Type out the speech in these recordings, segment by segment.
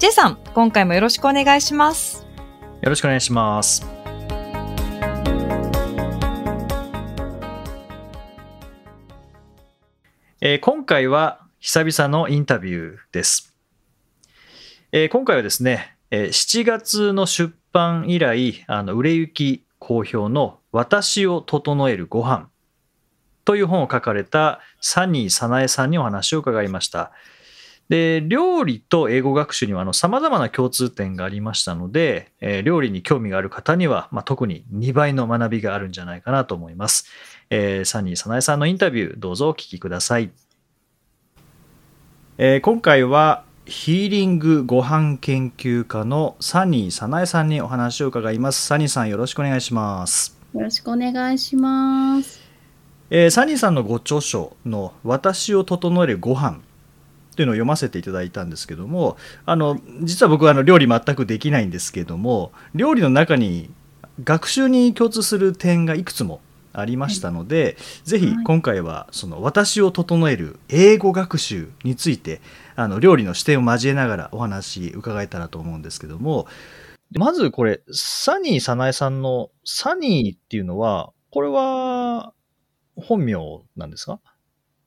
J さん、今回もよろしくお願いします。よろしくお願いします。えー、今回は久々のインタビューです。えー、今回はですね、えー、7月の出版以来、あの売れ行き好評の私を整えるご飯という本を書かれたサニー早苗さんにお話を伺いました。で料理と英語学習にはさまざまな共通点がありましたので、えー、料理に興味がある方には、まあ、特に2倍の学びがあるんじゃないかなと思います。えー、サニー早苗さんのインタビューどうぞお聞きください。えー、今回はヒーリングご飯研究家のサニー早苗さんにお話を伺います。サニーさんよろしくお願いします。よろしくお願いします。えー、サニーさんのご著書の私を整えるご飯というのを読ませていただいたんですけども、あの実は僕はあの料理全くできないんですけども、料理の中に学習に共通する点がいくつもありましたので、はい、ぜひ今回はその私を整える英語学習についてあの料理の視点を交えながらお話伺えたらと思うんですけどもまずこれサニー早苗さんのサニーっていうのはこれは本名なんですか？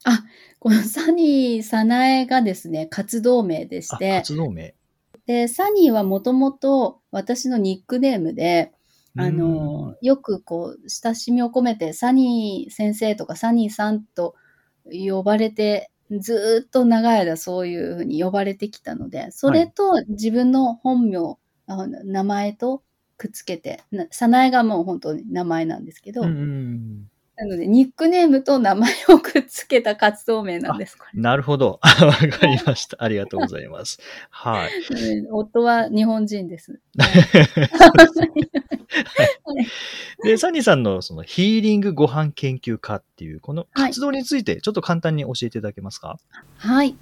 あこのサニー早苗がですね活動名でして。活動名。でサニーはもともと私のニックネームであの、よくこう、親しみを込めて、サニー先生とかサニーさんと呼ばれて、ずっと長い間そういうふうに呼ばれてきたので、それと自分の本名、はい、名前とくっつけて、早苗がもう本当に名前なんですけど、なので、ニックネームと名前をくっつけた活動名なんです。なるほど。わかりました。ありがとうございます。はい。夫は日本人です。で、サニーさんのそのヒーリングご飯研究家っていう、この活動についてちょっと簡単に教えていただけますか？はい。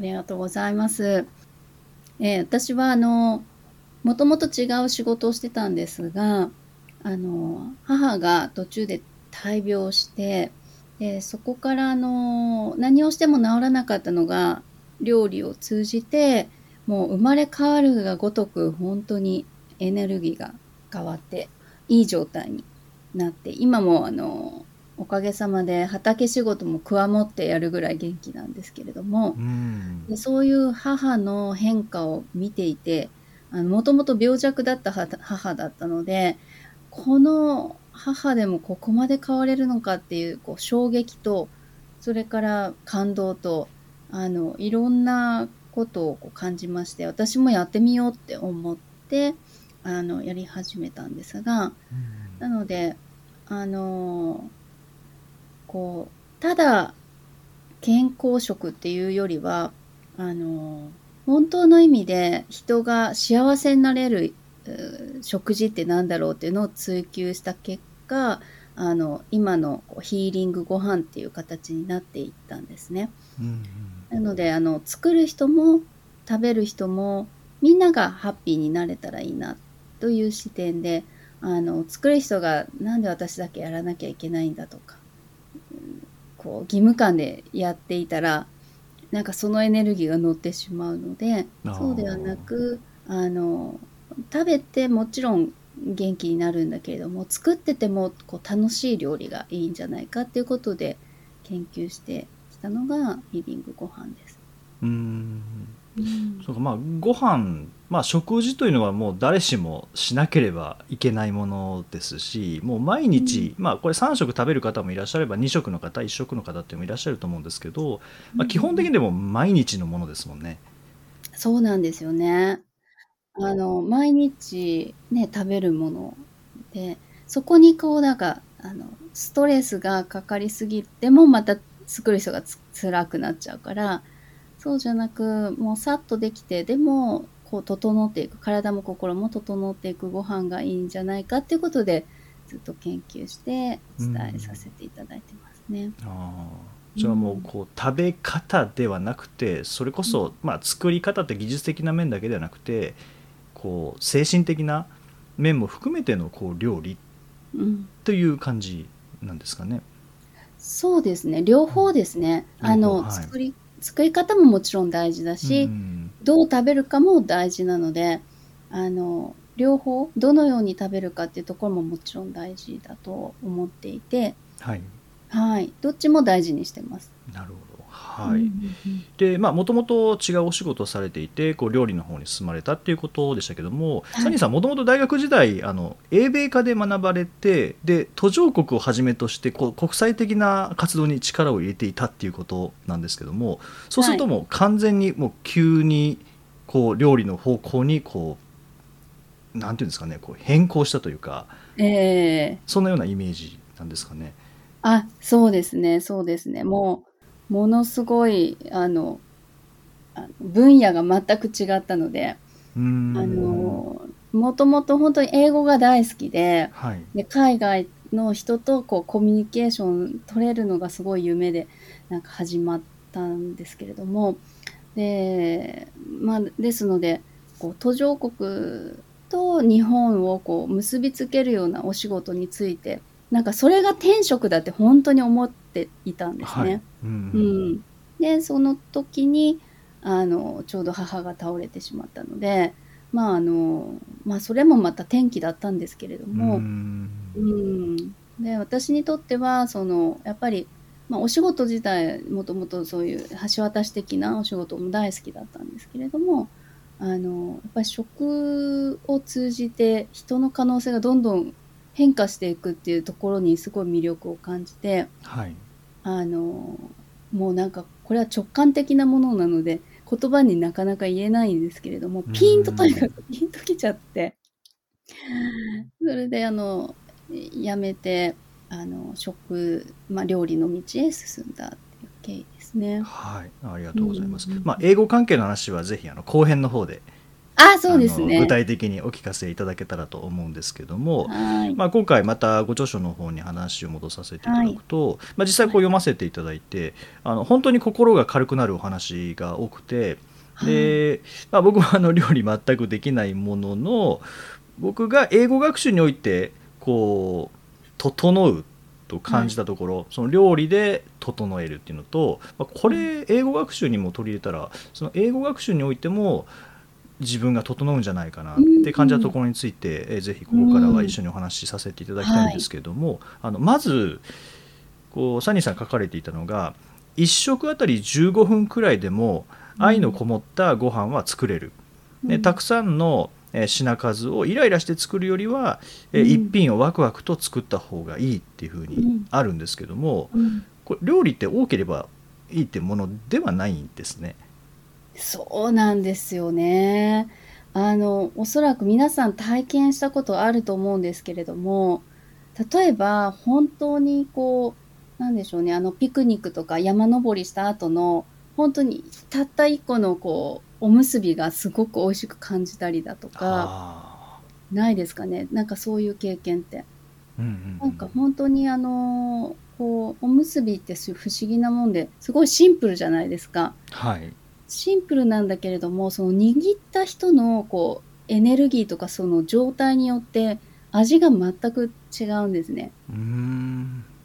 ありがとうございます。えー、私は、あの、もともと違う仕事をしてたんですが、あの、母が途中で大病してでそこからあの何をしても治らなかったのが料理を通じてもう生まれ変わるがごとく本当にエネルギーが変わっていい状態になって今もあのおかげさまで畑仕事もくわもってやるぐらい元気なんですけれども、でそういう母の変化を見ていてもともと病弱だった母だったのでこの母でもここまで変われるのかっていうこう衝撃とそれから感動とあのいろんなことをこう感じまして私もやってみようって思ってあのやり始めたんですが、うん、なのであのこうただ健康食っていうよりはあの本当の意味で人が幸せになれる食事って何だろうっていうのを追求した結果あの今のヒーリングご飯っていう形になっていったんですね。うんうん、なのであの作る人も食べる人もみんながハッピーになれたらいいなという視点であの作る人が何で私だけやらなきゃいけないんだとかこう義務感でやっていたらなんかそのエネルギーが乗ってしまうのでそうではなくあの食べてもちろん元気になるんだけれども作っててもこう楽しい料理がいいんじゃないかっていうことで研究してきたのがリビングご飯です。うんそうかまあご飯まあ食事というのはもう誰しもしなければいけないものですしもう毎日、うん、まあこれ3食食べる方もいらっしゃれば2食の方1食の方ってもいらっしゃると思うんですけど、まあ、基本的にでも毎日のものですもんね。そうなんですよね。あの、毎日ね、食べるもので、そこにこう、なんか、あの、ストレスがかかりすぎても、また作る人がつ辛くなっちゃうから、そうじゃなく、もうさっとできて、でも、こう整っていく体も心も整っていくご飯がいいんじゃないかっていうことでずっと研究して伝えさせていただいてますね。あー。じゃあもうこう食べ方ではなくてそれこそ、まあ、作り方って技術的な面だけではなくてこう精神的な面も含めてのこう料理うんという感じなんですかね。そうですね。両方ですね。あの、作り作り方ももちろん大事だし、うん。どう食べるかも大事なのであの両方どのように食べるかっていうところももちろん大事だと思っていて、はい。はい、どっちも大事にしてます。なるほど。はい、でまあもともと違うお仕事をされていてこう料理の方に進まれたっていうことでしたけども、はい。サニーさんもともと大学時代あの英米科で学ばれてで途上国をはじめとしてこう国際的な活動に力を入れていたっていうことなんですけどもそうするともう完全にもう急にこう料理の方向にこうなんていうんですかねこう変更したというかええ。そんなようなイメージなんですかね。あ、そうですね、そうですね。もう、ものすごい、あの、分野が全く違ったので、あの、もともと本当に英語が大好きで、はい。で海外の人とこうコミュニケーション取れるのがすごい夢でなんか始まったんですけれどもで,、まあ、ですのでこう途上国と日本をこう結びつけるようなお仕事についてなんかそれが天職だって本当に思っていたんですね。はい。うん。うん、でその時にあのちょうど母が倒れてしまったのでまああのまあそれもまた転機だったんですけれども、うん。うん、で私にとってはそのやっぱり、まあ、お仕事自体もともとそういう橋渡し的なお仕事も大好きだったんですけれどもあのやっぱり食を通じて人の可能性がどんどん変化していくっていうところにすごい魅力を感じてはい。あのもうなんかこれは直感的なものなので言葉になかなか言えないんですけれどもピーンととにかくピンときちゃって。それであのやめてあの食、まあ、料理の道へ進んだっていう経緯ですね。はい、ありがとうございます。うん。まあ、英語関係の話はぜひあの後編の方で、あそうですね。具体的にお聞かせいただけたらと思うんですけども、はい、まあ、今回またご著書の方に話を戻させていただくと、まあ、実際こう読ませていただいて、あの本当に心が軽くなるお話が多くて、で、まあ、僕はあの料理全くできないものの僕が英語学習においてこう整うと感じたところ、その料理で整えるっていうのと、まあ、これ英語学習にも取り入れたらその英語学習においても自分が整うんじゃないかなって感じたところについて、えーぜひここからは一緒にお話しさせていただきたいんですけども、あのまずこうサニーさん書かれていたのが1食あたり15分くらいでも愛のこもったご飯は作れる、でたくさんのえー品数をイライラして作るよりは、えーうん。一品をワクワクと作った方がいいっていうふうにうん。あるんですけども、うん。これ料理って多ければいいってものではないんですね。そうなんですよね。あの、おそらく皆さん体験したことあると思うんですけれども、例えば本当にこう、なんでしょうね、あのピクニックとか山登りした後の、本当にたった一個のこう、おむすびがすごく美味しく感じたりだとか、あないですかね。なんかそういう経験って。ーうんうんなんか本当にあの、こう、おむすびってす不思議なもんで、すごいシンプルじゃないですか。はいシンプルなんだけれどもその握った人のこうエネルギーとかその状態によって味が全く違うんですね。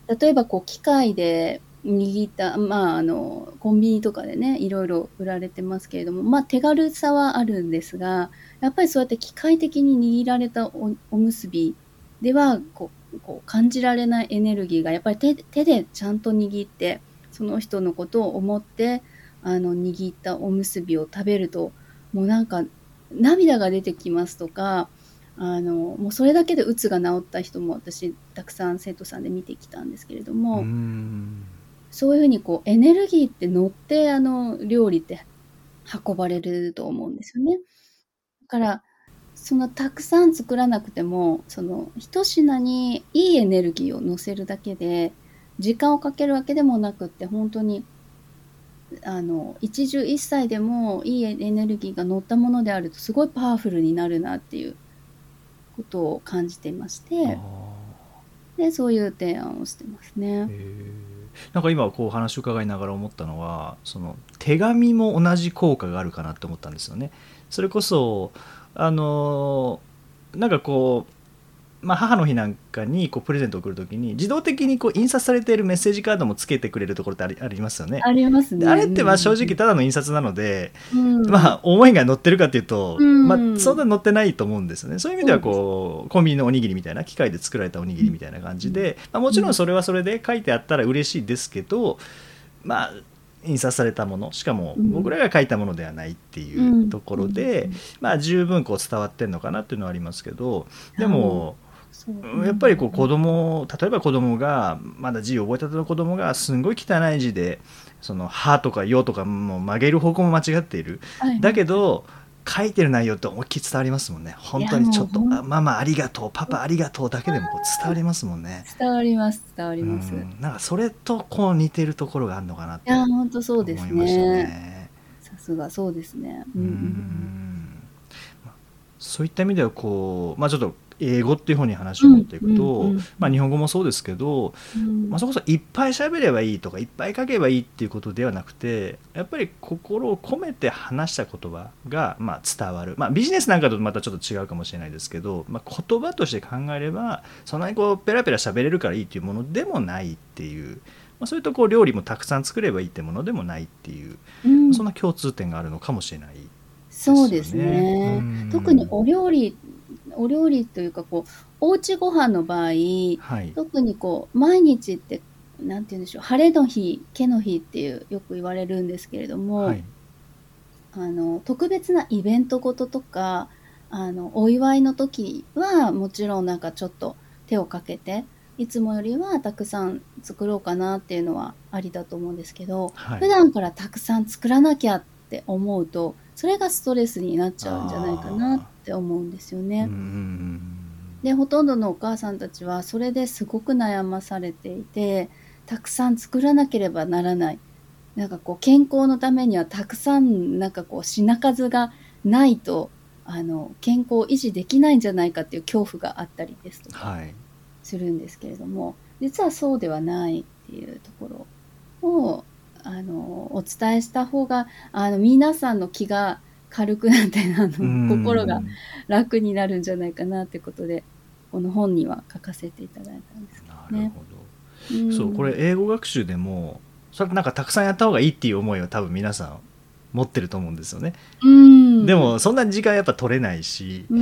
例えばこう機械で握ったまああのコンビニとかでねいろいろ売られてますけれどもまあ手軽さはあるんですがやっぱりそうやって機械的に握られたおおむすびではこうこう感じられないエネルギーがやっぱり手手でちゃんと握ってその人のことを思ってあの握ったおむすびを食べるともうなんか涙が出てきますとかあのもうそれだけでうつが治った人も私たくさん生徒さんで見てきたんですけれども、そういうふうにこうエネルギーって乗ってあの料理って運ばれると思うんですよね。だからそのたくさん作らなくてもその一品にいいエネルギーを乗せるだけで時間をかけるわけでもなくって本当にあの一汁一菜でもいいエネルギーが乗ったものであるとすごいパワフルになるなっていうことを感じていましてでそういう提案をしてますね。なんか今こう話を伺いながら思ったのはその手紙も同じ効果があるかなって思ったんですよね。それこそあのなんかこうまあ、母の日なんかにこうプレゼントを送るときに自動的にこう印刷されているメッセージカードもつけてくれるところってありありますよね。ありますね。あれってまあ正直ただの印刷なので、うん、まあ思いが載ってるかっていうと、うん、まあそんな載ってないと思うんですよね。そういう意味ではこうコンビニのおにぎりみたいな機械で作られたおにぎりみたいな感じで、まあ、もちろんそれはそれで書いてあったら嬉しいですけど、まあ印刷されたものしかも僕らが書いたものではないっていうところで、まあ十分こう伝わってんのかなっていうのはありますけど。でも、やっぱりこう子供例えば子供がまだ字を覚えたての子供がすんごい汚い字でその「は」とか「よ」とかも曲げる方向も間違っている、はい、だけど書いてる内容って思いっきり伝わりますもんね。本当にちょっと「ママありがとうパパありがとう」だけでもこう伝わりますもんね。伝わります伝わります、うん、なんかそれとこう似てるところがあるのかなっていや本当そうですね。さすがそうですね。うん、うん。そういった意味ではこう、まあ、ちょっと英語っていう方に話を持っていくと、まあ、日本語もそうですけど、まあ、そこそいっぱい喋ればいいとかいっぱい書けばいいっていうことではなくてやっぱり心を込めて話した言葉がまあ伝わる、まあ、ビジネスなんかとまたちょっと違うかもしれないですけど、まあ、言葉として考えればそんなにこうペラペラ喋れるからいいっていうものでもないっていう。まあ、それとこう料理もたくさん作ればいいってものでもないっていう、うん、そんな共通点があるのかもしれない、ね、そうですね、特にお料理お料理というかこうおうちご飯の場合、はい、特にこう毎日ってなんて言うんでしょう晴れの日毛の日っていうよく言われるんですけれども、はい、あの特別なイベントごととかあのお祝いの時はもちろんなんかちょっと手をかけていつもよりはたくさん作ろうかなっていうのはありだと思うんですけど、はい、普段からたくさん作らなきゃって思うとそれがストレスになっちゃうんじゃないかなって思うんですよね。でほとんどのお母さんたちはそれですごく悩まされていてたくさん作らなければならない。なんかこう健康のためにはたくさんなんかこう品数がないとあの健康を維持できないんじゃないかっていう恐怖があったりですとかするんですけれども、はい、実はそうではないっていうところをあのお伝えした方があの皆さんの気が軽くなってあの心が楽になるんじゃないかなってことでこの本には書かせていただいたんですけどね。なるほど、うん、そうこれ英語学習でもそれなんかたくさんやった方がいいっていう思いは多分皆さん持ってると思うんですよね。うん、でもそんな時間やっぱ取れないし、うん、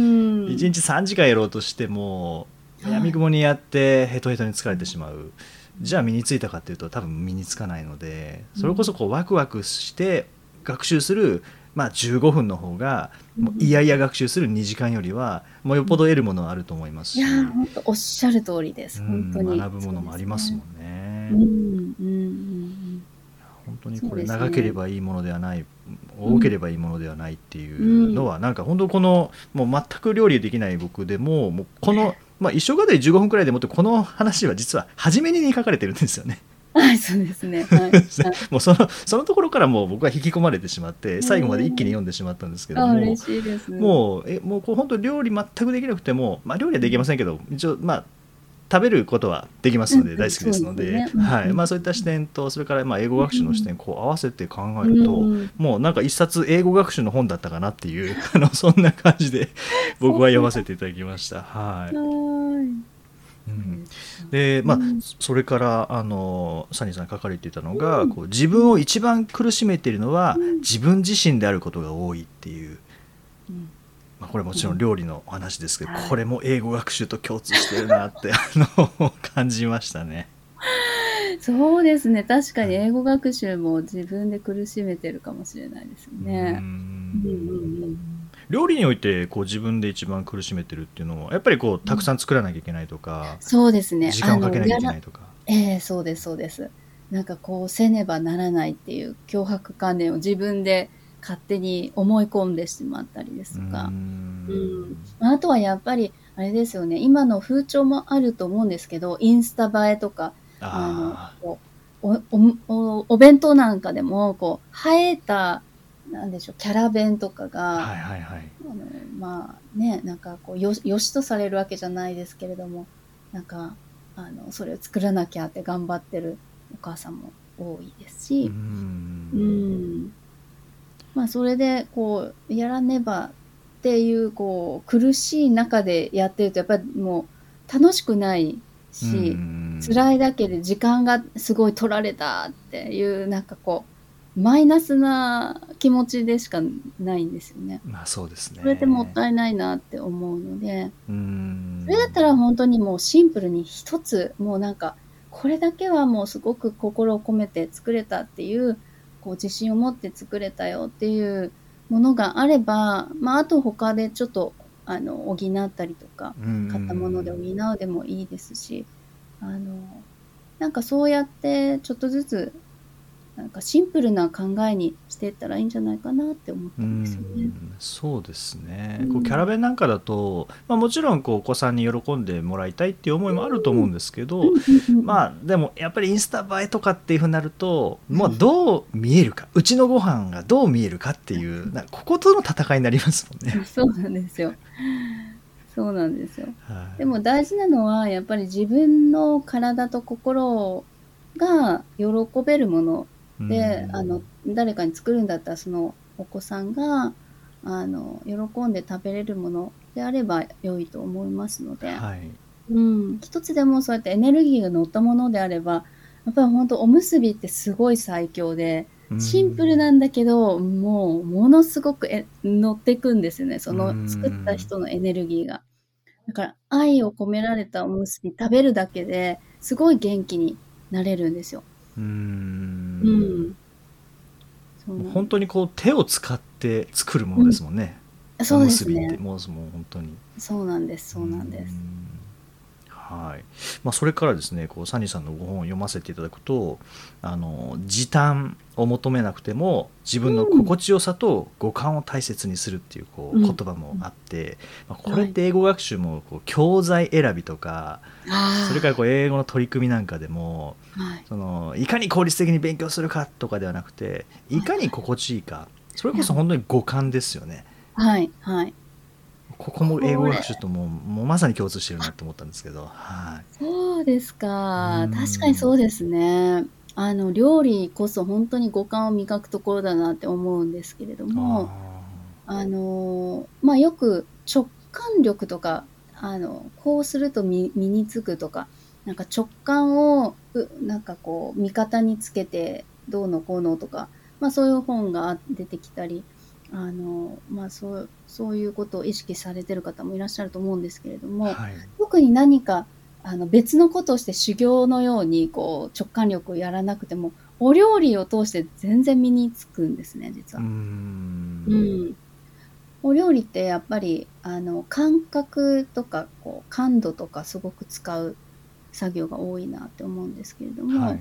1日3時間やろうとしてもやみくもにやってヘトヘトに疲れてしまう。じゃあ身についたかっていうと多分身につかないのでそれこそこうワクワクして学習するまあ、15分の方がいやいや学習する2時間よりはもうよっぽど得るものはあると思いますし、いや本当おっしゃる通りです、本当に。学ぶものもありますもんね。うんうんうん本当にこれ長ければいいものではない、多ければいいものではないっていうのは、なんか本当このもう全く料理できない僕でももうこの、まあ、一生懸命15分くらいでもってこの話は実は初めに書かれてるんですよね。はい、そうですね。はい、もうそのそのところからもう僕は引き込まれてしまって最後まで一気に読んでしまったんですけども、嬉しいですね、もうえもうこう本当料理全くできなくても、まあ、料理はできませんけど一応まあ食べることはできますので大好きですので、はい。まあ、そういった視点とそれからまあ英語学習の視点こう合わせて考えると、もうなんか一冊英語学習の本だったかなっていうあのそんな感じで僕は読ませていただきました。はい。うん、でまあ、それからあのサニーさん書かれていたのが、こう自分を一番苦しめているのは、自分自身であることが多いっていう、まあ、これもちろん料理のお話ですけど、これも英語学習と共通してるなって あの感じましたね。そうですね。確かに英語学習も自分で苦しめてるかもしれないですよね。うんうんうん料理においてこう自分で一番苦しめてるっていうのはやっぱりこうたくさん作らなきゃいけないとか、うん、そうですね。時間をかけなきゃいけないとか。ええー、そうですそうです。なんかこうせねばならないっていう脅迫観念を自分で勝手に思い込んでしまったりですとか。うん。あとはやっぱりあれですよね。今の風潮もあると思うんですけどインスタ映えとかあのお、お、おお弁当なんかでも、こう、生えた、なんでしょう、キャラ弁とかが、はいはいはい。あのまあね、なんかこうよ、よしとされるわけじゃないですけれども、なんか、あの、それを作らなきゃって頑張ってるお母さんも多いですし、ううん。ん。まあ、それで、こう、やらねばっていう、こう、苦しい中でやってると、やっぱりもう、楽しくないし、辛いだけで時間がすごい取られたっていう、なんかこう、マイナスな気持ちでしかないんですよね。まあそうですね。それってもったいないなって思うので、うん。それだったら本当にもうシンプルに一つ、もうなんか、これだけはもうすごく心を込めて作れたっていう、こう自信を持って作れたよっていうものがあれば、まああと他でちょっと、あの、補ったりとか、買ったもので補うでもいいですし、あの、なんかそうやってちょっとずつ、なんかシンプルな考えにしていったらいいんじゃないかなって思ったんですよね。うんそうですね、うんこうキャラ弁なんかだと、まあ、もちろんこうお子さんに喜んでもらいたいっていう思いもあると思うんですけど、まあでもやっぱりインスタ映えとかっていうふうになるともうどう見えるかうちのご飯がどう見えるかっていうなこことの戦いになりますもんね。そうなんですよ。そうなんですよ。はいでも大事なのは、やっぱり自分の体と心が喜べるもので、うんあの、誰かに作るんだったら、そのお子さんが、あの、喜んで食べれるものであれば良いと思いますので、はいうん、一つでもそうやってエネルギーが乗ったものであれば、やっぱり本当おむすびってすごい最強で、シンプルなんだけど、もうものすごくえ乗っていくんですよね。そうんの作った人のエネルギーが。だから愛を込められたおむすび食べるだけですごい元気になれるんですよ。ううん本当にこう手を使って作るものですもんね、そうですね。もうもう本当にそうなんです。そうなんです。んはいまあ、それからですねこうサニーさんのご本を読ませていただくとあの時短を求めなくても自分の心地よさと五感を大切にするっていうこううん言葉もあって、まあ、これって英語学習もこう教材選びとか。それからこう英語の取り組みなんかでもはい。そのいかに効率的に勉強するかとかではなくていかに心地いいかそれこそ本当に五感ですよね。はい。はい。ここも英語学習ともうもうまさに共通してるなと思ったんですけど、はい、そうですかうん。確かにそうですね。あの、料理こそ本当に五感を磨くところだなって思うんですけれども、あのーまあ、よく直感力とか、あの、こうすると身身につくとか、なんか直感を、うなんかこう、味方につけて、どうのこうのとか、まあそういう本が出てきたり、あの、まあそう、そういうことを意識されてる方もいらっしゃると思うんですけれども、はい特に何かあの別のことをして修行のようにこう直感力をやらなくてもお料理を通して全然身につくんですね実は。んうんお料理ってやっぱりあの感覚とかこう感度とかすごく使う作業が多いなって思うんですけれども、はい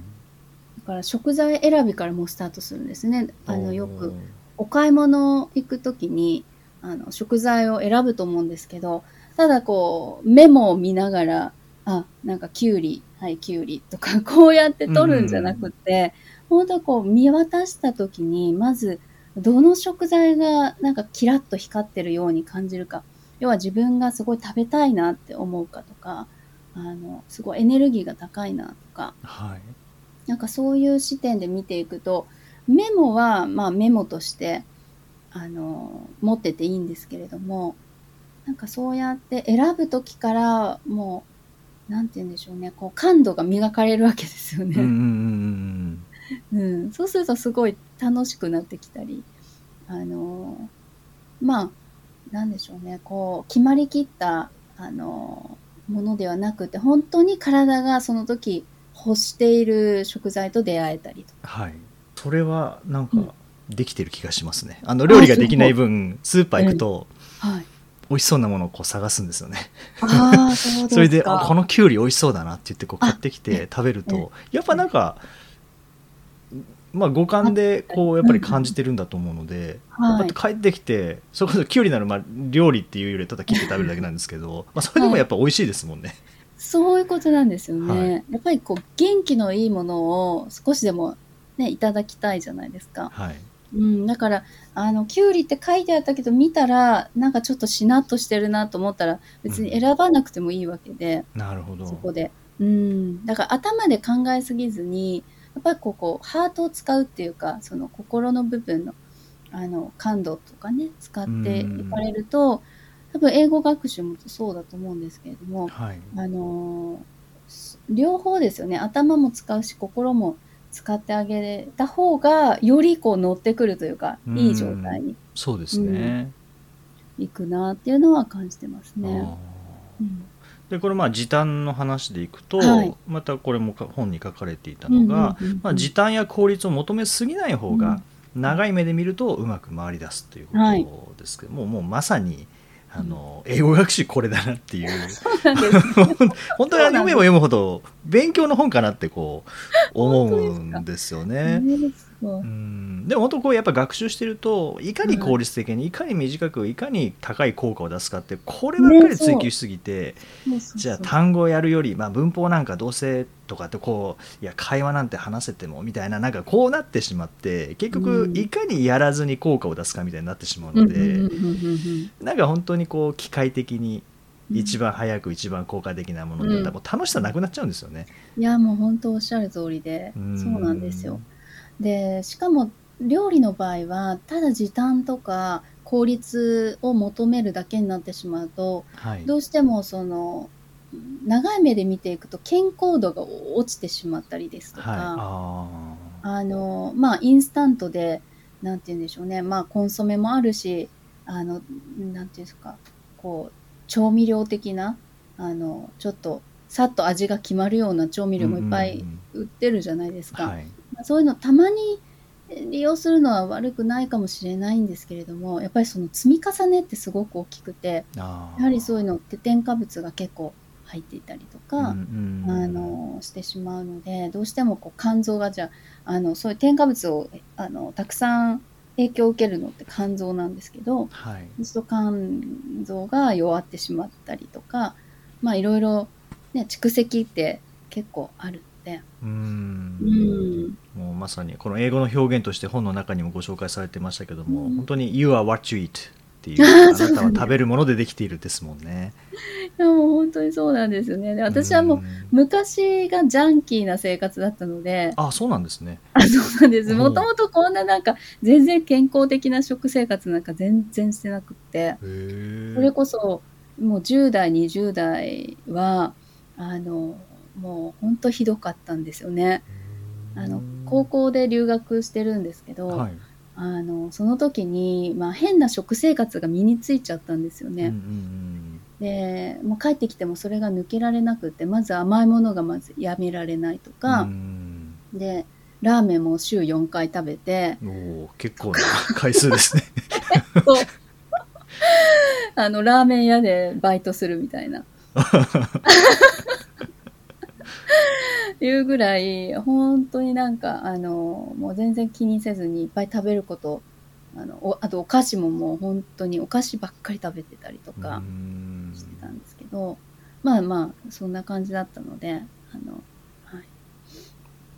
だから食材選びからもうスタートするんですね。あのよくお買い物行くときに、あの、食材を選ぶと思うんですけど、ただこう、メモを見ながら、あ、なんかキュウリ、はい、キュウリとか、こうやって取るんじゃなくて、本当こう見渡したときに、まず、どの食材がなんかキラッと光ってるように感じるか。要は自分がすごい食べたいなって思うかとか、あの、すごいエネルギーが高いなとか、はい。なんかそういう視点で見ていくと、メモはまあメモとして、あの、持ってていいんですけれども、なんかそうやって選ぶときからもう、なんて言うんでしょうね、こう感度が磨かれるわけですようんうんうね。ん うん、そうするとすごい楽しくなってきたり、あの、まあ、なんでしょうね、こう、決まりきった、あの、ものではなくて、本当に体がその時欲している食材と出会えたりとか。はいそれはなんうん。かできてる気がしますね。あの料理ができない分スーパー行くとはい。美味しそうなものをこう探すんですよね。ああ、そう。それであこのきゅうり美味しそうだなって言ってこう買ってきて食べるえとやっぱなんかまあ五感でこうやっぱり感じてるんだと思うので、はい。帰ってきてそれこそきゅうりならまあ料理っていうよりただ切って食べるだけなんですけど、まあ、それでもやっぱ美味しいですもんね。そういうことなんですよね。はい。やっぱりこう元気のいいものを少しでもね、いただきたいじゃないですか。はいうん、だから、あの、キュウリって書いてあったけど、見たら、なんかちょっとしなっとしてるなと思ったら、別に選ばなくてもいいわけで、なるほどそこで。うん。だから頭で考えすぎずに、やっぱりここ、ハートを使うっていうか、その心の部分の、あの、感度とかね、使っていかれると、多分英語学習もそうだと思うんですけれども、はいあのー両方ですよね。頭も使うし、心も使ってあげた方が、よりこう乗ってくるというか、うん。いい状態にそうですね、いくなっていうのは感じてますあね。ー。うん。でこれまあ時短の話でいくと、はい。またこれもか本に書かれていたのが、うんうんうんうん。まあ、時短や効率を求めすぎない方が長い目で見るとうまく回り出すということですけども、もうまさにあの英語学習これだなっていう。本当に読めば読むほど勉強の本かなってこう思うんですよね。ううん。でも本当こうやっぱ学習してるといかに効率的にいかに短くいかに高い効果を出すかってこればっかり追求しすぎて、そうそうじゃあ単語をやるより、まあ、文法なんかどうせとかってこういや会話なんて話せてもみたいななんかこうなってしまって結局うん。いかにやらずに効果を出すかみたいになってしまううん。ので、うん。うん。うん。うん。なんか本当にこう機械的にうん。一番早く一番効果的なものでやったらもう楽しさなくなっちゃうんですよね。いや、もう本当おっしゃる通りで、うん。そうなんですよ。で、しかも料理の場合は、ただ時短とか効率を求めるだけになってしまうと、はい、どうしてもその、長い目で見ていくと健康度が落ちてしまったりですとか、はい、ああの、まあ、インスタントで、なんて言うんでしょうね、まあ、コンソメもあるし、あの、なんていうんですか、こう、調味料的な、あの、ちょっと、さっと味が決まるような調味ー料もいっぱいうん。売ってるじゃないですか。はいまあそういうのたまに利用するのは悪くないかもしれないんですけれども、やっぱりその積み重ねってすごく大きくて、やはりそういうのって添加物が結構入っていたりとか、うんうんあのしてしまうのでどうしてもこう肝臓がじゃああのそういう添加物をあのたくさん影響を受けるのって肝臓なんですけどはい。肝臓が弱ってしまったりとかまあいろいろ、ね、蓄積って結構あるので、ううん。ん、もうまさにこの英語の表現として本の中にもご紹介されてましたけども、うん。本当に「You are what you eat」っていう あなたは食べるものでできているですもんね。いやもう本当にそうなんですよね。で私はもう昔がジャンキーな生活だったので。あそうなんですね。あそうなんです。うんもともとこんななんか全然健康的な食生活なんか全然してなくって。それこそもう10代20代はあのもう本当ひどかったんですよね。あの高校で留学してるんですけど、はいあのその時に、まあ、変な食生活が身についちゃったんですよね。うんうんでもう帰ってきてもそれが抜けられなくってまず甘いものがまずやめられないとうんかう、んでラーメンも週4回食べておー結構な 回数ですね。あのラーメン屋でバイトするみたいな。いうぐらい、本当になんか、あの、もう全然気にせずにいっぱい食べること、あの、おあとお菓子ももう本当にお菓子ばっかり食べてたりとうかんしてたんですけど、まあまあ、そんな感じだったので、あの、はい。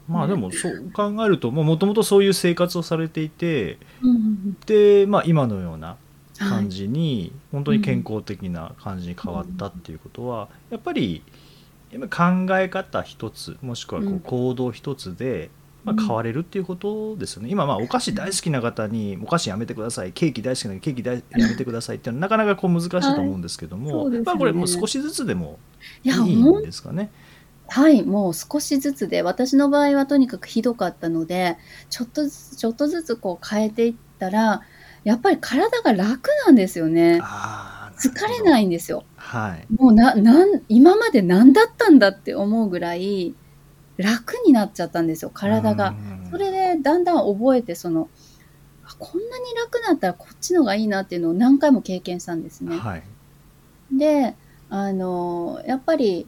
まあでもそう考えるともともとそういう生活をされていてうんうんうんで、まあ、今のようなはい感じに、本当に健康的な感じに変わったっていうことは、やっぱりやっぱ考え方一つもしくはこううん。行動一つで、まあ、うん。変われるっていうことですよね、今まあお菓子大好きな方にお菓子やめてください。ケーキ大好きなケーキ大やめてくださいっていうのはなかなかこう難しいと思うんですけども、はいね。まあ、これもう少しずつでもいや、いんんですかね。はい、もう少しずつで、私の場合はとにかくひどかったので、ちょっとずつ、ちょっとずつこう変えていったら、やっぱり体が楽なんですよね。あー疲れないい。んですよ。はいもうな、なん、今まで何だったんだって思うぐらい楽になっちゃったんですよ、体が。うんそれでだんだん覚えて、その、あこんなに楽だったらこっちのがいいなっていうのを何回も経験したんですね。はいで、あの、やっぱり、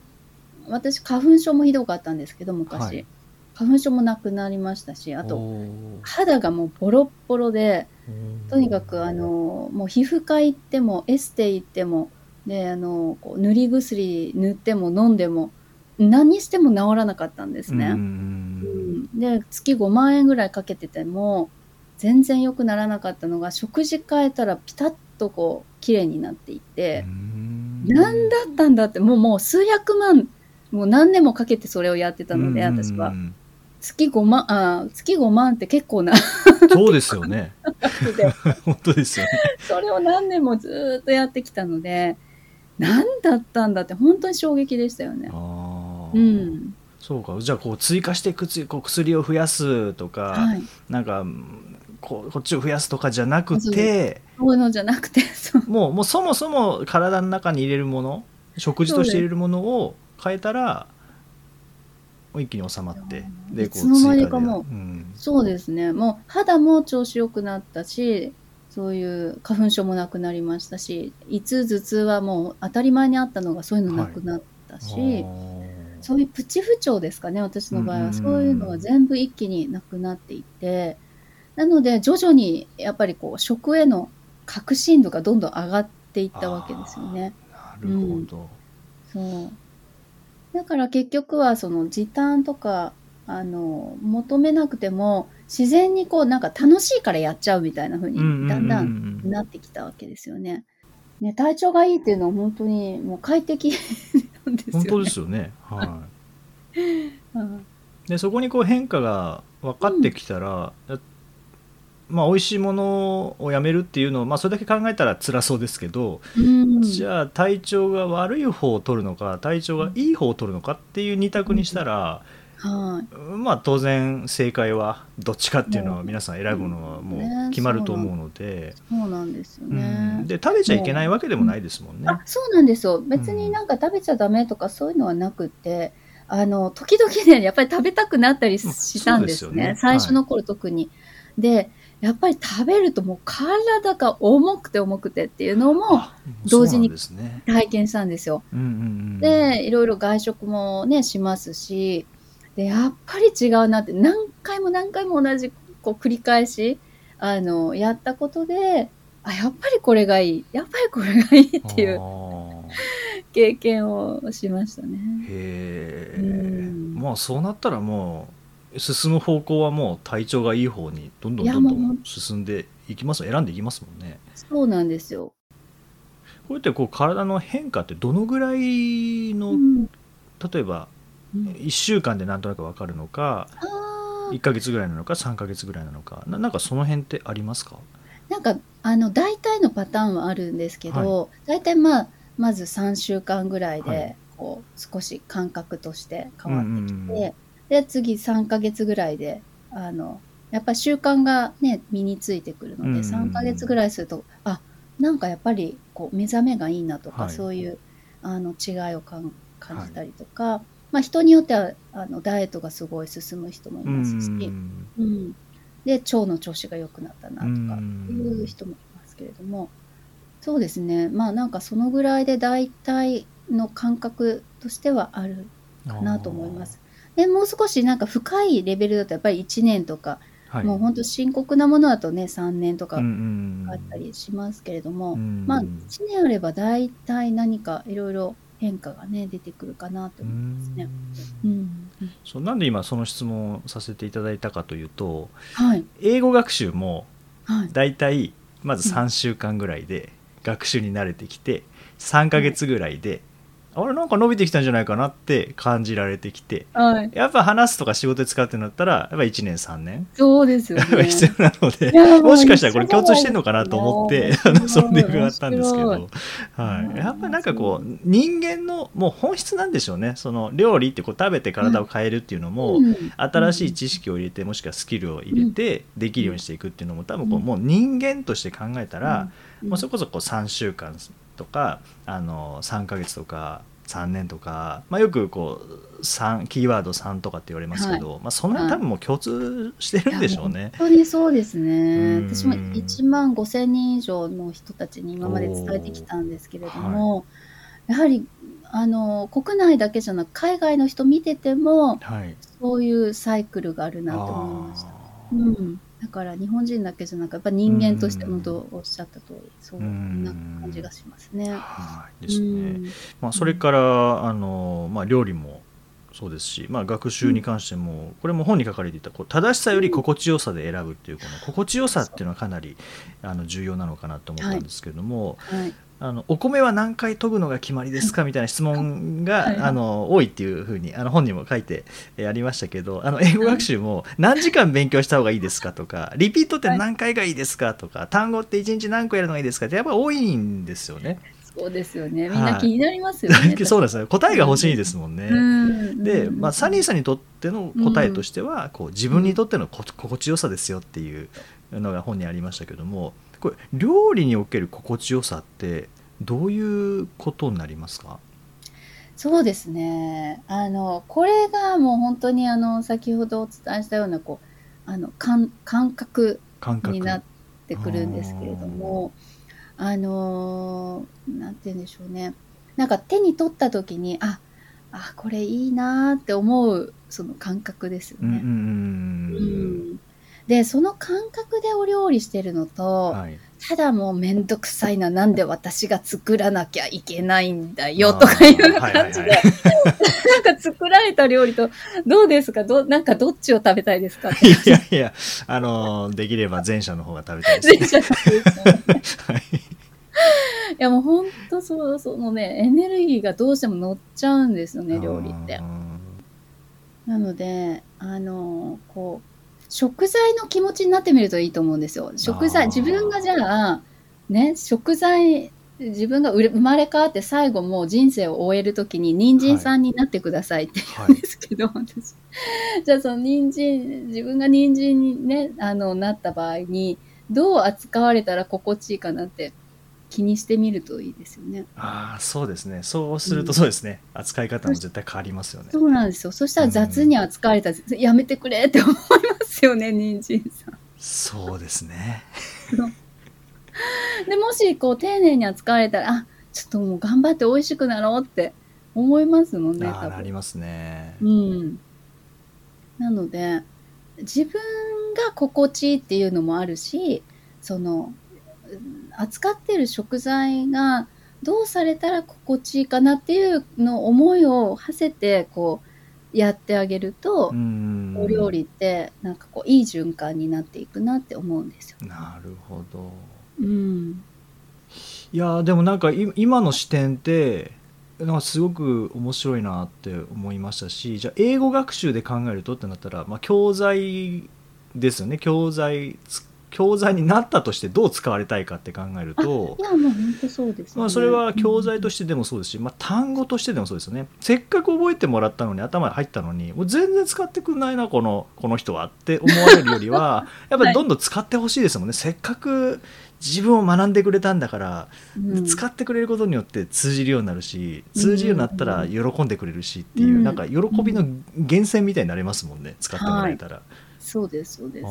私、花粉症もひどかったんですけど、昔。はい花粉症もなくなりましたし、あと、肌がもうボロッボロで、とにかく、あの、もう皮膚科行っても、エステ行っても、で、あの、こう塗り薬塗っても飲んでも、何しても治らなかったんですね。うんうんで、月5万円ぐらいかけてても、全然良くならなかったのが、食事変えたらピタッとこう、綺麗になっていって、何だったんだって、もうもう数百万、もう何年もかけてそれをやってたので、私は。うん月5万、あ月5万って結構なそうですよね。本当ですよね。それを何年もずーっとやってきたので、何だったんだって本当に衝撃でしたよね。あーうん。そうかじゃあこう追加して薬こう薬を増やすとか、はい。なんかこうこっちを増やすとかじゃなくてそういうのじゃなくて、そう。もうもうそもそも体の中に入れるもの食事として入れるものを変えたら一気に収まってでいつの間にかもううんそうですね。もう肌も調子良くなったし、そういう花粉症もなくなりましたし、いつ頭痛はもう当たり前にあったのがそういうのなくなったし、あーそういうプチ不調ですかね、私の場合は。うんそういうのが全部一気になくなっていって、なので徐々にやっぱりこう食への確信度がどんどん上がっていったわけですよね。なるほど、そう。だから結局はその時短とか、あの、求めなくても自然にこうなんか楽しいからやっちゃうみたいな風にだんだんなってきたわけですよね。ね、体調がいいっていうのは本当にもう快適 なんですよね。本当ですよね。はい。うん。でそこにこう変化が分かってきたら、まあ美味しいものをやめるっていうのを、まあ、それだけ考えたら辛そうですけど、うんじゃあ体調が悪い方を取るのか体調がいい方を取るのかっていう二択にしたら、はい。まあ当然正解はどっちかっていうのはうん皆さん選ぶのはもねう決まると思うので,、そうなんですようねん。で食べちゃいけないわけでもないですもんね。あ、そうなんですよ。別になんか食べちゃダメとかそういうのはなくって、あの、時々ね、やっぱり食べたくなったりまあしたんですねね。最初の頃特に。で、やっぱり食べるともう体が重くて重くてっていうのもあ同時に。体験したんですよ。うんうんうん、で、いろいろ外食もね、しますし、で、やっぱり違うなって、何回も何回も同じ、こう繰り返し、あの、やったことで、あ、やっぱりこれがいい。やっぱりこれがいいっていう経験をしましたね。へえ、うんまあそうなったらもう進む方向はもう体調がいい方にどんどんどんどん進んでいきます。選んでいきますもんね。そうなんですよ。こうやってこう体の変化ってどのぐらいの、うん。例えばうん。1週間でなんとなく分かるのかあー。1ヶ月ぐらいなのか3ヶ月ぐらいなのかななんかその辺ってありますか？なんか、あの、大体のパターンはあるんですけど、大体まあ、まず3週間ぐらいはでい、こう、少し感覚として変わってきて、うんうんうんで、次3ヶ月ぐらいで、あの、やっぱり習慣がね、身についてくるので、うんうんうん。3ヶ月ぐらいすると、あ、なんかやっぱり、こう、目覚めがいいなとか、はい。そういう、あの、違いを感感じたりとか、まあ、人によっては、あの、ダイエットがすごい進む人もいますし、うんうん、で腸の調子が良くなったなとかうん。いう人もいますけれどもそうですね。まあなんかそのぐらいで大体の感覚としてはあるかなと思います。でもう少しなんか深いレベルだとやっぱり1年とか、はい。もう本当深刻なものだとね3年とかうんうんあったりしますけれども、うんまあ1年あれば大体何かいろいろ変化がね出てくるかなとう思いますね。ん。うん、そうなんで今その質問をさせていただいたかというとはい。英語学習もはい。だいたいまず3週間ぐらいで学習に慣れてきて3ヶ月ぐらいで、あれなんか伸びてきたんじゃないかなって感じられてきて。はい。やっぱ話すとか仕事で使ってなったらやっぱ1年3年。そうですよね。必要なので、もしかしたらこれ共通してんのかなと思ってそれで伺ったんですけ面ど、白はい、やっぱりなんかこう人間のもう本質なんでしょうね。その料理ってこう食べて体を変えるっていうのも、うん。新しい知識を入れてもしくはスキルを入れてできるようにしていくっていうのも多分こううん。もう人間として考えたら、うん。もうそれこそこう3週間とかあの3ヶ月とか3年とか、まあ、よくこう3キーワード3とかって言われますけど、まあ、その辺多分もう共通してるんでしょうね。本当にそうですね。うん。私も1万5千人以上の人たちに今まで伝えてきたんですけれども、やはりあの国内だけじゃなく海外の人見ててもはい、そういうサイクルがあるなと思いました。あうん、だから日本人だけじゃなくやっぱ人間として本当おっしゃった通りそううん。な感じがしますね。はいですね。うん。まあ、それからあの、まあ、料理もそうですし、まあ、学習に関しても、これも本に書かれていたこう正しさより心地よさで選ぶっていうこの心地よさっていうのはかなりあの重要なのかなと思ったんですけれども、はい、あのお米は何回研ぐのが決まりですかみたいな質問が、はいあの多いっていうふうにあの本にも書いてえーありましたけどあの英語学習も何時間勉強した方がいいですかとかリピートって何回がいいですかとか単語って1日何個やるのがいいですかってやっぱ多いんですよね。そうですよね。みんはない気になりますよね。そうですね答えが欲しいですもんね。うんで、うんまあ、サニーさんにとっての答えとしては、こう自分にとってのこ心地よさですよっていうのが本にありましたけどもこれ料理における心地よさってどういうことになりますか？そうですね。あの、これがもう本当にあの、先ほどお伝えしたような、こう、あの、感感覚感覚になってくるんですけれども、あのーなんて言うんでしょうね。なんか手に取った時に、あ、あ、これいいなーって思う、その感覚ですよね。うんうんうんうんで、その感覚でお料理してるのと、はい、ただもうめんどくさいな、なんで私が作らなきゃいけないんだよとかいう感じで、あーはいはいはい。なんか作られた料理と、どうですか？どなんかどっちを食べたいですか？っていやいやあのできれば前者の方が食べたいです、全然ないですよねはい。いやもう本当そう、そのね、エネルギーがどうしても乗っちゃうんですよね、料理って。なので、あの、こう、食材の気持ちになってみるといいと思うんですよ。食あ材、ー自分がじゃあ、ね、食材、自分が生まれ変わって最後もう人生を終えるときに人参さんになってくださいってはい言うんですけど、私。じゃあその人参、自分が人参にね、あの、なった場合に、どう扱われたら心地いいかなって気にしてみるといいですよね。あーそうですねそうするとそうですね、扱い方も絶対変わりますよねそうなんですよ。そしたら雑に扱われたら、やめてくれって思いますよね、人参さん。そうですね で、もし、こう、丁寧に扱われたら、あ、ちょっともう頑張って美味しくなろうって思いますもんね、ありますねうん。なので、自分が心地いいっていうのもあるし、その、うん扱ってる食材がどうされたら心地いいかなっていうの思いを馳せて、こう、やってあげると、うんお料理ってなんかこういい循環になっていくなって思うんですよ。なるほどうん。いやーでもなんかい今の視点ってなんかすごく面白いなって思いましたしじゃあ英語学習で考えるとってなったら、まあ、教材ですよね教材つ教材になったとしてどう使われたいかって考えると。まあ、それは教材とししてでもそうですし、まあ、単語としてでもそうですよね。せっかく覚えてもらったのに頭に入ったのにもう全然使ってくんないなこのこの人はって思われるよりは やっぱりどんどん使ってほしいですもんね、せっかく自分を学んでくれたんだから、うん。使ってくれることによって通じるようになるし通じるようになったら喜んでくれるしっていう、うん。なんか喜びの源泉みたいになれますもんね使ってもらえたら。そうですそうです。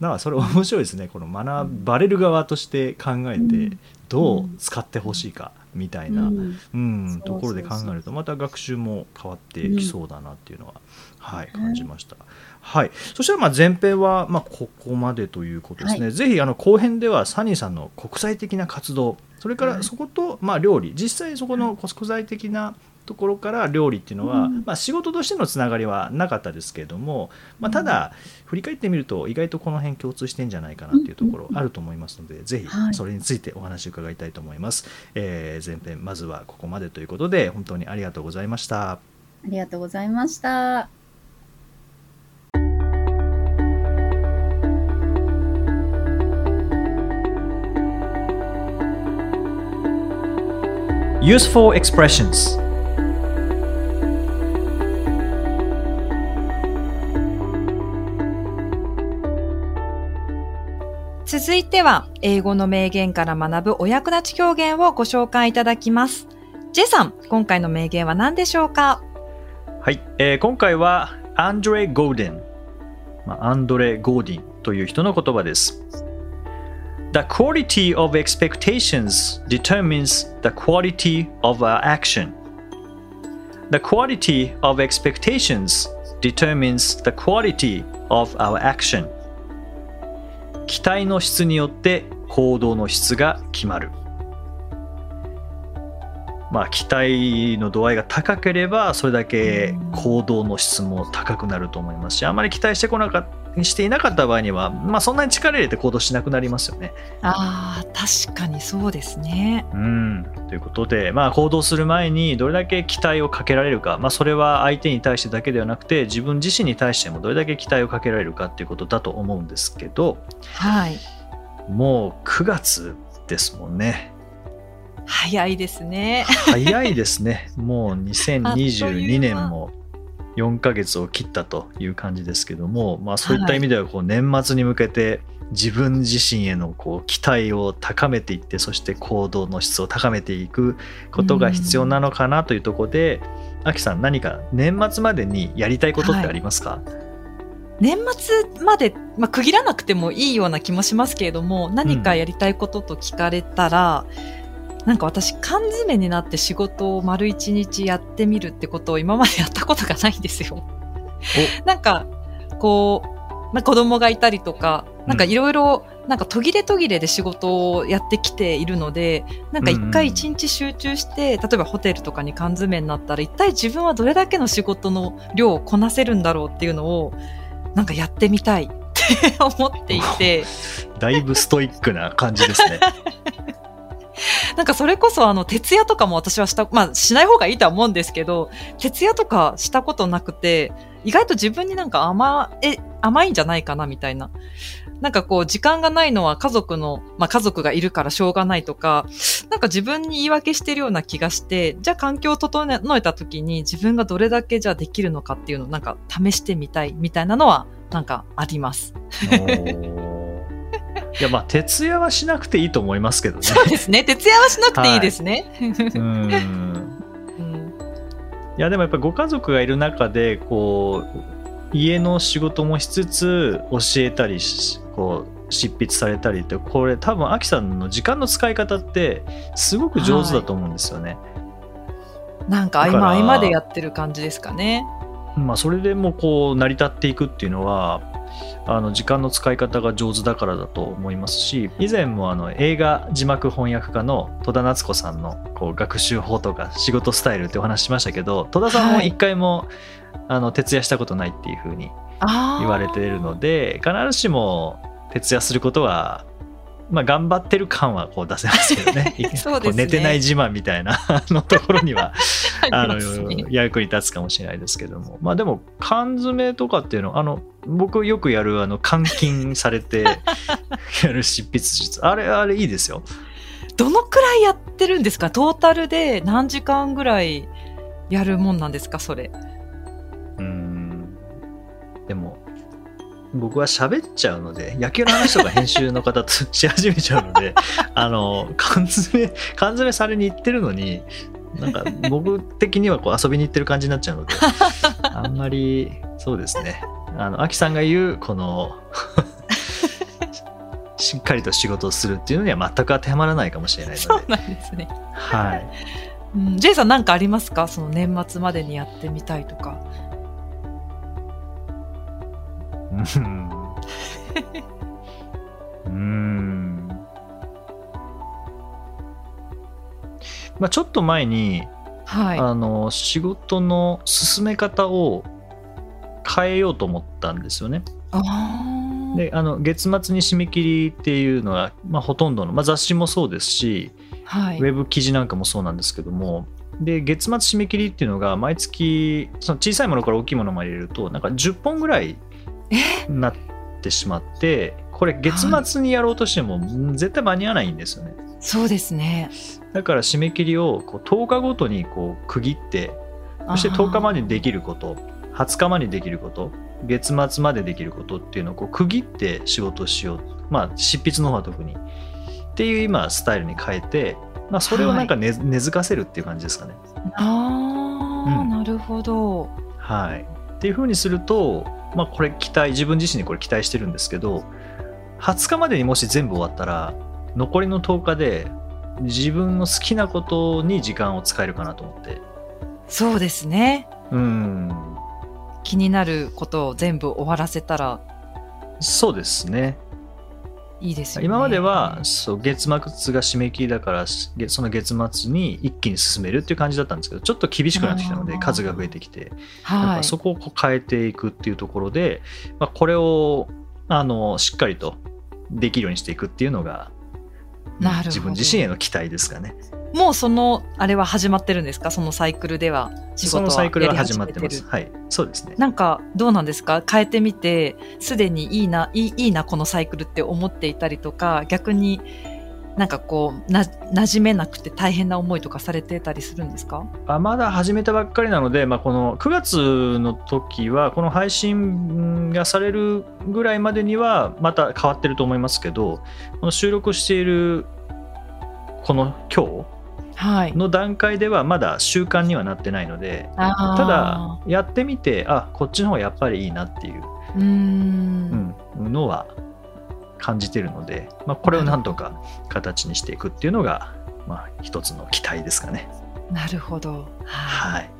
だからそれ面白いですね。この学ばれる側として考えてうん。どう使ってほしいかみたいな、うん。ところで考えるとまた学習も変わってきそうだなっていうのは、はい、感じました。はい、そしたらまあ前編はまあここまでということですね、はぜひあの後編ではサニーさんの国際的な活動それかはい。らそことまあ料理。実際そこの国際的なところから料理っていうのは、うん。まあ、仕事としてのつながりはなかったですけれども、まあ、ただ振り返ってみると意外とこの辺共通してんじゃないかなっていうところあると思いますので、ぜひはい。それについてお話を伺いたいと思います、えー前編まずはここまでということで本当にありがとうございました。ありがとうございました。Useful expressions 続いては、英語の名言から学ぶお役立ち表現をご紹介いただきます。ジェさん、今回の名言は何でしょうかはい、えー今回はアンドレ・ゴーデン、まあ、アンドレ・ゴーディンという人の言葉です。The quality of expectations determines the quality of our action. The quality of expectations determines the quality of our action 期待の質によって行動の質が決まる。まあ期待の度合いが高ければそれだけ行動の質も高くなると思いますしあまり期待してこなかっしていなかった場合には、まあ、そんなに力入れて行動しなくなりますよね。ああ、確かにそうですね。うん、ということで、まあ、行動する前にどれだけ期待をかけられるか、まあ、それは相手に対してだけではなくて自分自身に対してもどれだけ期待をかけられるかっていうことだと思うんですけどはい。もう9月ですもんね。早いですね。早いですね。もう あっとい2022う間年も4ヶ月を切ったという感じですけども、まあ、そういった意味ではこう年末に向けて自分自身へのこう期待を高めていってそして行動の質を高めていくことが必要なのかなというところで、アキさん何か年末までにやりたいことってありますか、年末まで、まあ、区切らなくてもいいような気もしますけれども、何かやりたいことと聞かれたら、なんか私、缶詰になって仕事を丸一日やってみるってことを今までやったことがないんですよ。なんか、こう、まあ、子供がいたりとか、なんかいろいろ、なんか途切れ途切れで仕事をやってきているので、なんか一回一日集中して、例えばホテルとかに缶詰になったら、一体自分はどれだけの仕事の量をこなせるんだろうっていうのを、なんかやってみたいって思っていて、だいぶストイックな感じですね。なんかそれこそあの、徹夜とかも私はした、まあしない方がいいとは思うんですけど、徹夜とかしたことなくて、意外と自分になんか甘え、甘いんじゃないかなみたいな。なんかこう、時間がないのは家族の、まあ家族がいるからしょうがないとか、なんか自分に言い訳してるような気がして、じゃあ環境を整えた時に自分がどれだけじゃあできるのかっていうのをなんか試してみたいみたいなのはなんかあります。いやまあ徹夜はしなくていいと思いますけどね。そうですね。徹夜はしなくていいですね。いやでもやっぱりご家族がいる中でこう家の仕事もしつつ教えたりしこう執筆されたりってこれ多分アキさんの時間の使い方ってすごく上手だと思うんですよね。なんか合間合間でやってる感じですかね。まあそれでもこう成り立っていくっていうのはあの時間の使い方が上手だからだと思いますし以前もあの映画字幕翻訳家の戸田夏子さんのこう学習法とか仕事スタイルってお話ししましたけど戸田さんもはい。一回も、あの徹夜したことないっていうふうに。言われているので必ずしも徹夜することは、まあ、頑張ってる感はこう出せますけどね。ね。こう寝てない自慢みたいなあのところにはああの役に立つかもしれないですけども。まあでも缶詰とかっていうのあの僕よくやるあの監禁されて やる執筆術。あれあれいいですよ。どのくらいやってるんですか？トータルで何時間ぐらいやるもんなんですか？それ。うん。でも僕は喋っちゃうので野球の話とか編集の方とし始めちゃうので あの缶詰缶詰されに行ってるのになんか僕的にはこう遊びに行ってる感じになっちゃうので あんまりそうですね。あのアキさんが言うこの しっかりと仕事をするっていうのには全く当てはまらないかもしれないそうので、なんですね。はい、うん、ジェイさんなんかありますか？その年末までにやってみたいとか。うん。うーんまあちょっと前に、はい。あの仕事の進め方を変えようと思ったんですよね。であの月末に締め切りっていうのは、まあ、ほとんどの、まあ、雑誌もそうですし、はいウ。ェブ記事なんかもそうなんですけどもで月末締め切りっていうのが毎月その小さいものから大きいものまで入れるとなんか10本ぐらいになってしまってこれ月末にやろうとしてもうん絶対間に合わないんですよねそうですね。だから締め切りをこう10日ごとにこう区切ってそして10日までにできること20日までにできること月末までできることっていうのをこう区切って仕事をしようまあ執筆の方は特にっていう今スタイルに変えて、まあ、それをなんか根,、根付かせるっていう感じですかね。ああ、うんなるほど。はい、っていうふうにすると、まあ、これ期待自分自身にこれ期待してるんですけど20日までにもし全部終わったら残りの10日で自分の好きなことに時間を使えるかなと思って。そうですね。うん気になることを全部終わらせたらそうですねいいですよね。今まではそう月末が締め切りだからげその月末に一気に進めるっていう感じだったんですけどちょっと厳しくなってきたので数が増えてきてはい。ぱそこをこう変えていくっていうところで、まあ、これをあのしっかりとできるようにしていくっていうのがなる自分自身への期待ですかね。もうそのあれは始まってるんですか？そのサイクルでは仕事はサイクルはやり始まってます。るはい、そうですね。なんかどうなんですか？変えてみてすでにいいないいいいなこのサイクルって思っていたりとか逆になんかこうな馴染めなくて大変な思いとかされてたりするんですか？あまだ始めたばっかりなので、まあ、この9月の時はこの配信がされるぐらいまでにはまた変わってると思いますけどこの収録しているこの今はい。日。の段階ではまだ習慣にはなってないのでただやってみてあこっちの方がやっぱりいいなっていう、のは感じてるので、まあ、これをなんとか形にしていくっていうのが、まあ、一つの期待ですかね。なるほど。はいはい、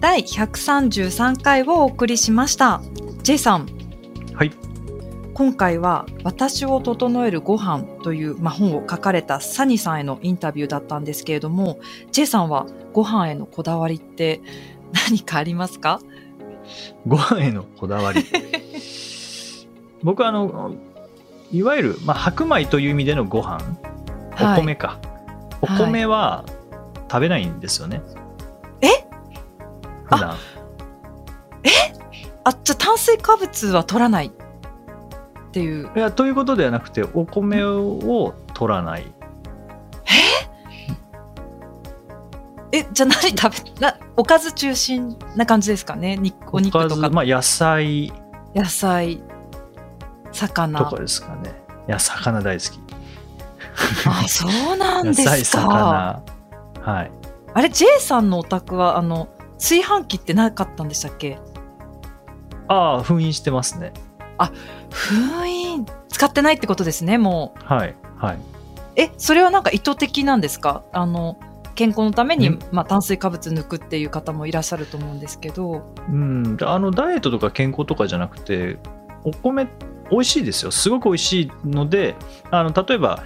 第133回をお送りしました。J さん、はい今回は「私を整えるご飯という、まあ、本を書かれたサニさんへのインタビューだったんですけれども J さんはご飯へのこだわりって何かありますか？ご飯へのこだわり僕はあのいわゆる、まあ、白米という意味でのご飯。おはい。米か、お米は食べないんですよね、え？普段。あじゃあ炭水化物は取らない？っていう。いやということではなくてお米を取らない。え？じゃあ何食べなおかず中心な感じですかね？にお肉とかずまあ、野菜。野菜魚。とかですかね。いや魚大好き。あそうなんですか。野菜魚。はい。あれ J さんのお宅はあの炊飯器ってなかったんでしたっけ？ああ封印してますね。封印。使ってないってことですねもう。はいはい。えそれはなんか意図的なんですか？あの健康のために、うん。まあ、炭水化物抜くっていう方もいらっしゃると思うんですけど。うん。あのダイエットとか健康とかじゃなくてお米美味しいですよ。すごく美味しいのであの例えば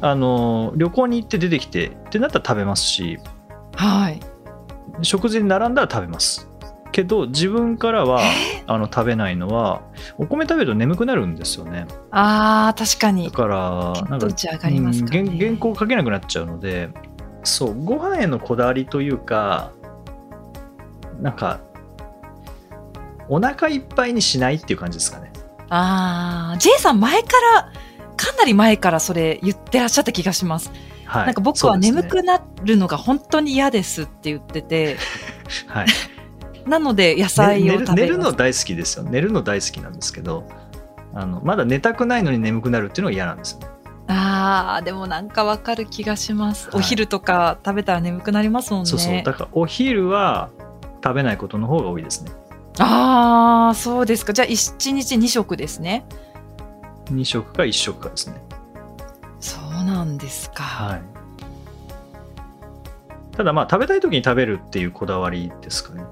あの旅行に行って出てきてってなったら食べますしはい。食事に並んだら食べます。けど自分からはあの食べないのはお米食べると眠くなるんですよね。あー確かだにからなんか上がりますからね。うん原原稿書けなくなっちゃうのでそうご飯へのこだわりというかなんかお腹いっぱいにしないっていう感じですかねあー J さん前からかなり前からそれ言ってらっしゃった気がします、はい。なんか僕は眠くなるのが本当に嫌ですって言ってて、はい、なので野菜をね寝る食べます。寝るの大好きですよ。寝るの大好きなんですけどあのまだ寝たくないのに眠くなるっていうのが嫌なんですよ。ねあーでもなんかわかる気がします、はい。お昼とか食べたら眠くなりますもんね。そうそう。だからお昼は食べないことの方が多いですねああそうですか。じゃあ1日2食ですね。2食か1食かですね。そうなんですか、はい。ただまあ食べたい時に食べるっていうこだわりですかね。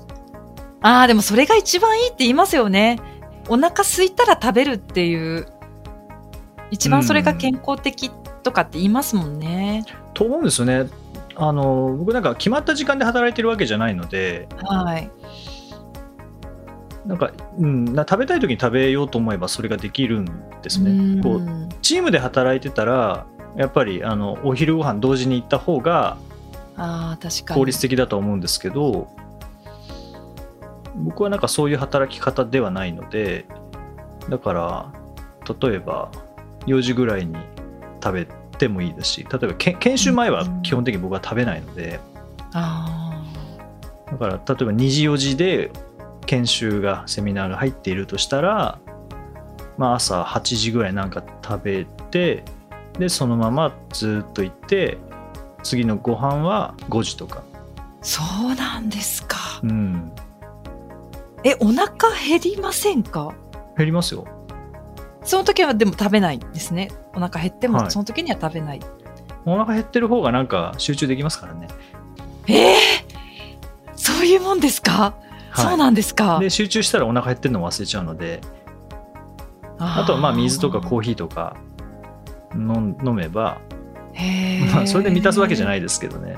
ああでもそれが一番いいって言いますよね。お腹空いたら食べるっていう一番それが健康的とかって言いますもんね、と思うんですよね。あの僕なんか決まった時間で働いてるわけじゃないのではいなんか、うん、な食べたい時に食べようと思えばそれができるんですね。こううんチームで働いてたらやっぱりあのお昼ご飯同時に行った方が効率的だと思うんですけど僕はなんかそういう働き方ではないのでだから例えば4時ぐらいに食べてもいいですし例えばけ研修前は基本的に僕は食べないので。あだから例えば2時4時で研修がセミナーが入っているとしたら、まあ、朝8時ぐらいなんか食べてでそのままずっと行って次のご飯は5時とか、あそうなんですか。うん、えお腹減りませんか？減りますよ。その時はでも食べないんですね。お腹減ってはい。もその時には食べない、お腹減ってる方がなんか集中できますからね。ええそうそういうもんですか、はい。そうなんですか。で集中したらお腹減ってるの忘れちゃうので。あとはまあ水とかコーヒーとか飲飲めば、ー。まあ、それで満たすわけじゃいないですけどね。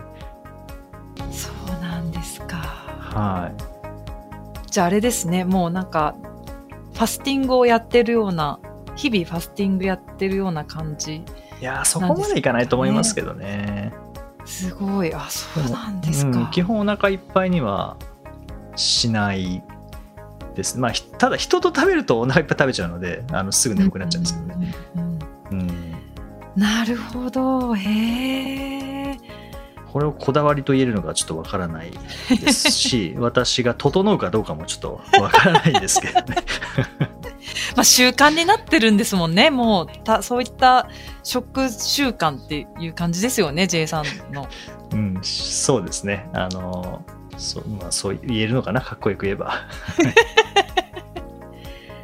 そうなんですか。はい。じゃああれですね。もうなんかファスティングをやってるような日々ファスティングやってるような感じいやーそこまでいかないと思いますけどね。すごい。あそうなんですか、うん基本お腹いっぱいにはしないです。まあひただ人と食べるとお腹いっぱい食べちゃうのであのすぐ眠くなっちゃうんですけどね、うんうんうんうん。なるほど。へえ。これをこだわりと言えるのかちょっとわからないですし 私が整うかどうかもちょっとわからないですけどね。まあ習慣になってるんですもんね。もうたそういった食習慣っていう感じですよね J さんの。うんそうですね。あのそう,、まあ、そう言えるのかな？かっこよく言えば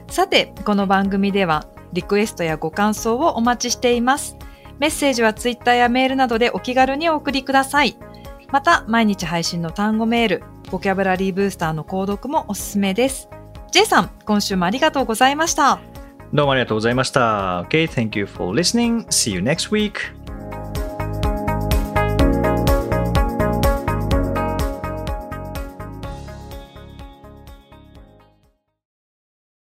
さて、この番組ではリクエストやご感想をお待ちしています。メッセージはツイッターやメールなどでお気軽にお送りください。また、毎日配信の単語メール、ボキャブラリーブースターの購読もおすすめです。J さん、今週もありがとうございました。どうもありがとうございました OK thank you for listening see you next week